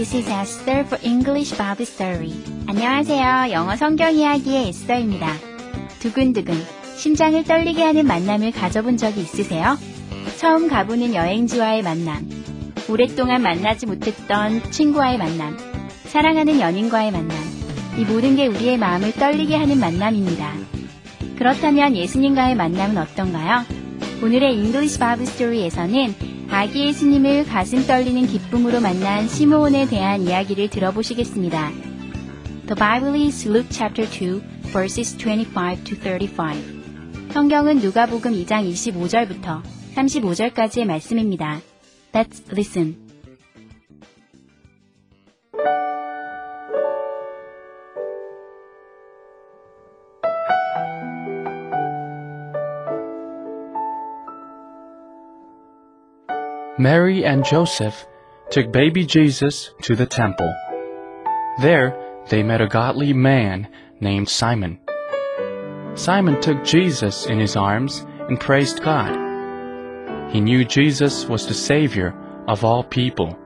This is Esther for English Bible Story. 안녕하세요. 영어 성경 이야기의 에스더입니다. 두근두근, 심장을 떨리게 하는 만남을 가져본 적이 있으세요? 처음 가보는 여행지와의 만남, 오랫동안 만나지 못했던 친구와의 만남, 사랑하는 연인과의 만남, 이 모든 게 우리의 마음을 떨리게 하는 만남입니다. 그렇다면 예수님과의 만남은 어떤가요? 오늘의 English Bible Story에서는 아기 예수님을 가슴 떨리는 기쁨으로 만난 시므온에 대한 이야기를 들어보시겠습니다. The Bible is Luke chapter 2, verses 25 to 35. 성경은 누가복음 2장 25절부터 35절까지의 말씀입니다. Let's listen. Mary and Joseph took baby Jesus to the temple. There, they met a godly man named Simon. Simon took Jesus in his arms and praised God. He knew Jesus was the Savior of all people.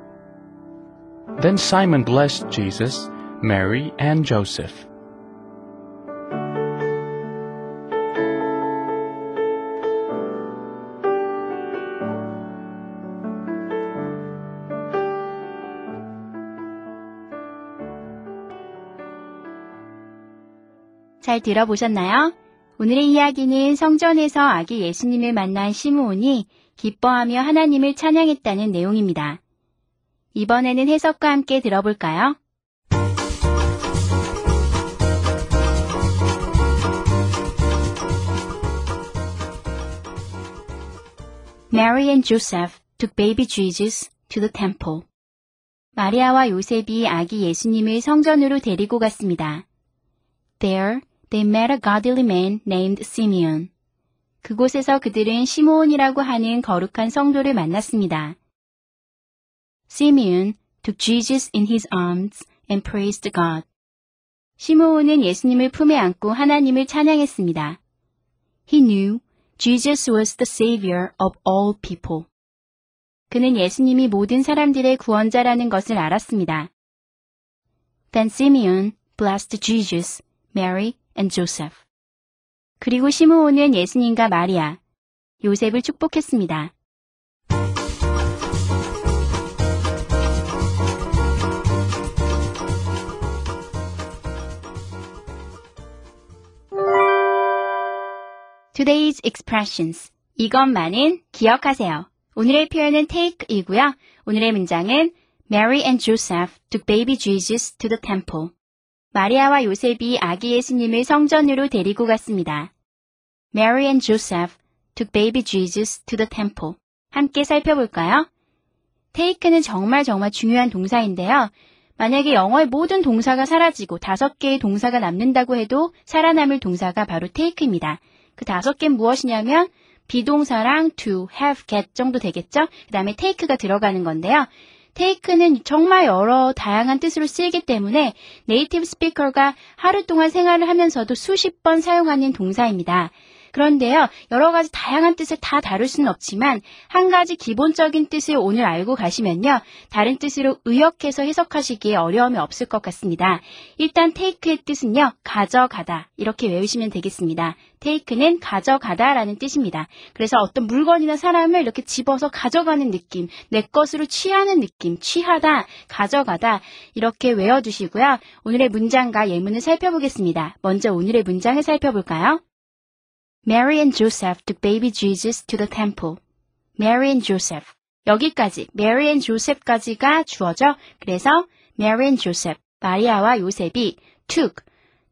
Then Simon blessed Jesus, Mary, and Joseph. 잘 들어보셨나요? 오늘의 이야기는 성전에서 아기 예수님을 만난 시므온이 기뻐하며 하나님을 찬양했다는 내용입니다. 이번에는 해석과 함께 들어볼까요? Mary and Joseph took baby Jesus to the temple. 마리아와 요셉이 아기 예수님을 성전으로 데리고 갔습니다. There, they met a godly man named Simeon. 그곳에서 그들은 시므온이라고 하는 거룩한 성도를 만났습니다. Simeon took Jesus in his arms and praised God. 시므온은 예수님을 품에 안고 하나님을 찬양했습니다. He knew Jesus was the savior of all people. 그는 예수님이 모든 사람들의 구원자라는 것을 알았습니다. Then Simeon blessed Jesus Mary and Joseph. 그리고 시므온은 예수님과 마리아, 요셉을 축복했습니다. Today's expressions. 이것만은 기억하세요. 오늘의 표현은 take이고요. 오늘의 문장은 Mary and Joseph took baby Jesus to the temple. 마리아와 요셉이 아기 예수님을 성전으로 데리고 갔습니다. Mary and Joseph took baby Jesus to the temple. 함께 살펴볼까요? take는 정말 정말 중요한 동사인데요. 만약에 영어의 모든 동사가 사라지고 다섯 개의 동사가 남는다고 해도 살아남을 동사가 바로 take입니다. 그 다섯 개는 무엇이냐면 비동사랑 to, have, get 정도 되겠죠? 그 다음에 take가 들어가는 건데요. Take는 정말 여러 다양한 뜻으로 쓰이기 때문에 네이티브 스피커가 하루 동안 생활을 하면서도 수십 번 사용하는 동사입니다. 그런데요, 여러 가지 다양한 뜻을 다 다룰 수는 없지만 한 가지 기본적인 뜻을 오늘 알고 가시면요, 다른 뜻으로 의역해서 해석하시기에 어려움이 없을 것 같습니다. 일단 take의 뜻은요, 가져가다 이렇게 외우시면 되겠습니다. take는 가져가다라는 뜻입니다. 그래서 어떤 물건이나 사람을 이렇게 집어서 가져가는 느낌, 내 것으로 취하는 느낌, 취하다, 가져가다 이렇게 외워두시고요. 오늘의 문장과 예문을 살펴보겠습니다. 먼저 오늘의 문장을 살펴볼까요? Mary and Joseph took baby Jesus to the temple. Mary and Joseph. 여기까지 Mary and Joseph까지가 주어져. 그래서 Mary and Joseph, 마리아와 요셉이 took,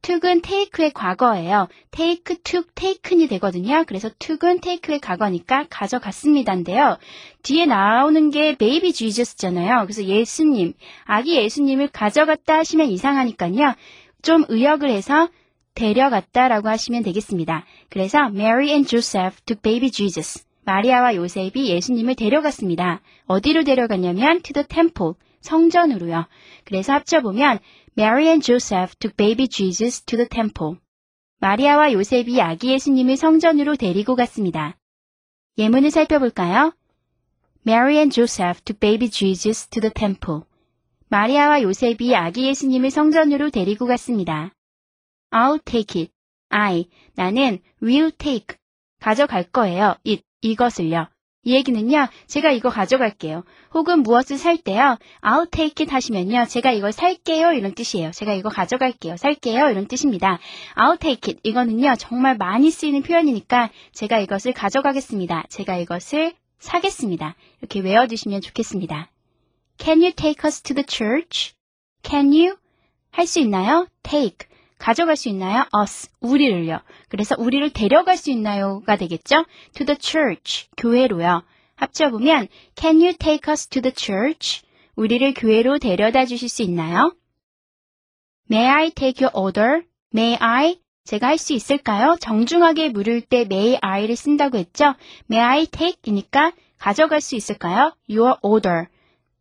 took은 take의 과거예요. take, took, taken이 되거든요. 그래서 took은 take의 과거니까 가져갔습니다인데요. 뒤에 나오는 게 baby Jesus잖아요. 그래서 예수님, 아기 예수님을 가져갔다 하시면 이상하니까요. 좀 의역을 해서 데려갔다라고 하시면 되겠습니다. 그래서 Mary and Joseph took baby Jesus. 마리아와 요셉이 예수님을 데려갔습니다. 어디로 데려갔냐면 to the temple, 성전으로요. 그래서 합쳐보면 Mary and Joseph took baby Jesus to the temple. 마리아와 요셉이 아기 예수님을 성전으로 데리고 갔습니다. 예문을 살펴볼까요? Mary and Joseph took baby Jesus to the temple. 마리아와 요셉이 아기 예수님을 성전으로 데리고 갔습니다. I'll take it. I. 나는 will take. 가져갈 거예요. it. 이것을요. 이 얘기는요, 제가 이거 가져갈게요. 혹은 무엇을 살 때요, I'll take it 하시면요, 제가 이걸 살게요. 이런 뜻이에요. 제가 이거 가져갈게요. 살게요. 이런 뜻입니다. I'll take it. 이거는요, 정말 많이 쓰이는 표현이니까 제가 이것을 가져가겠습니다. 제가 이것을 사겠습니다. 이렇게 외워두시면 좋겠습니다. Can you take us to the church? Can you? 할 수 있나요? take. 가져갈 수 있나요? us, 우리를요. 그래서 우리를 데려갈 수 있나요?가 되겠죠? to the church, 교회로요. 합쳐보면 can you take us to the church? 우리를 교회로 데려다 주실 수 있나요? May I take your order? May I? 제가 할 수 있을까요? 정중하게 물을 때 may I를 쓴다고 했죠? May I take?이니까 가져갈 수 있을까요? Your order.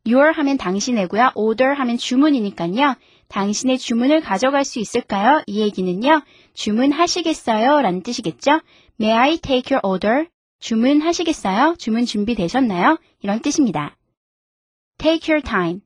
Your 하면 당신이고요. Order 하면 주문이니까요. 당신의 주문을 가져갈 수 있을까요? 이 얘기는요. 주문하시겠어요? 라는 뜻이겠죠? May I take your order? 주문하시겠어요? 주문 준비되셨나요? 이런 뜻입니다. Take your time.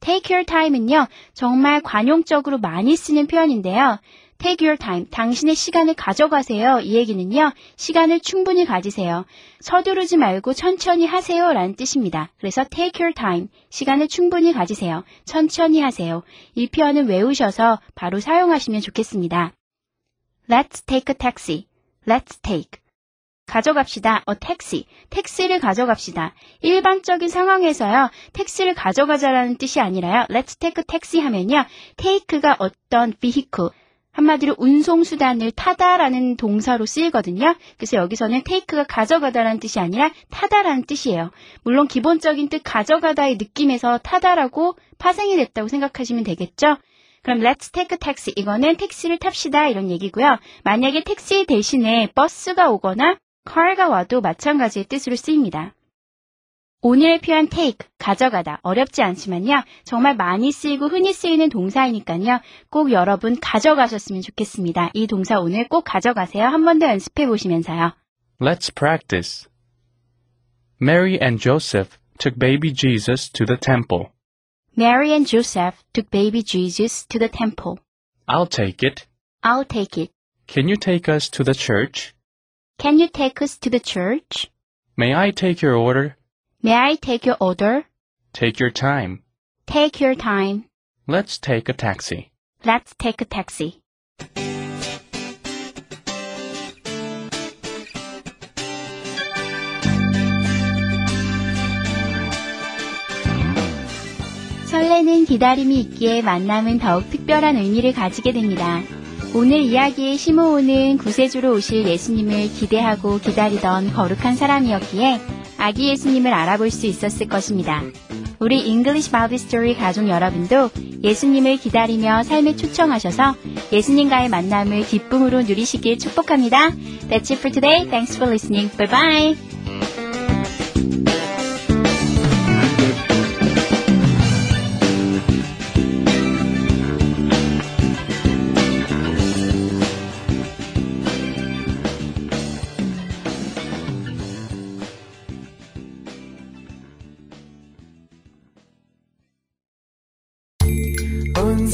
Take your time은요. 정말 관용적으로 많이 쓰는 표현인데요. Take your time. 당신의 시간을 가져가세요. 이 얘기는요. 시간을 충분히 가지세요. 서두르지 말고 천천히 하세요. 라는 뜻입니다. 그래서 take your time. 시간을 충분히 가지세요. 천천히 하세요. 이 표현을 외우셔서 바로 사용하시면 좋겠습니다. Let's take a taxi. Let's take. 가져갑시다. 어, 택시. 택시를 가져갑시다. 일반적인 상황에서요, 택시를 가져가자라는 뜻이 아니라요, let's take a taxi 하면요, take가 어떤 vehicle, 한마디로 운송수단을 타다라는 동사로 쓰이거든요. 그래서 여기서는 take가 가져가다라는 뜻이 아니라 타다라는 뜻이에요. 물론 기본적인 뜻 가져가다의 느낌에서 타다라고 파생이 됐다고 생각하시면 되겠죠. 그럼 let's take a taxi 이거는 택시를 탑시다 이런 얘기고요. 만약에 택시 대신에 버스가 오거나 car가 와도 마찬가지의 뜻으로 쓰입니다. 오늘의 표현 take, 가져가다. 어렵지 않지만요. 정말 많이 쓰이고 흔히 쓰이는 동사이니까요. 꼭 여러분 가져가셨으면 좋겠습니다. 이 동사 오늘 꼭 가져가세요. 한 번 더 연습해 보시면서요. Let's practice. Mary and Joseph took baby Jesus to the temple. Mary and Joseph took baby Jesus to the temple. I'll take it. I'll take it. Can you take us to the church? Can you take us to the church? May I take your order? May I take your order? Take your time. Take your time. Let's take a taxi. Let's take a taxi. 설레는 기다림이 있기에 만남은 더욱 특별한 의미를 가지게 됩니다. 오늘 이야기의 시므온은 구세주로 오실 예수님을 기대하고 기다리던 거룩한 사람이었기에 아기 예수님을 알아볼 수 있었을 것입니다. 우리 English Bible Story 가족 여러분도 예수님을 기다리며 삶에 초청하셔서 예수님과의 만남을 기쁨으로 누리시길 축복합니다. That's it for today. Thanks for listening. Bye bye.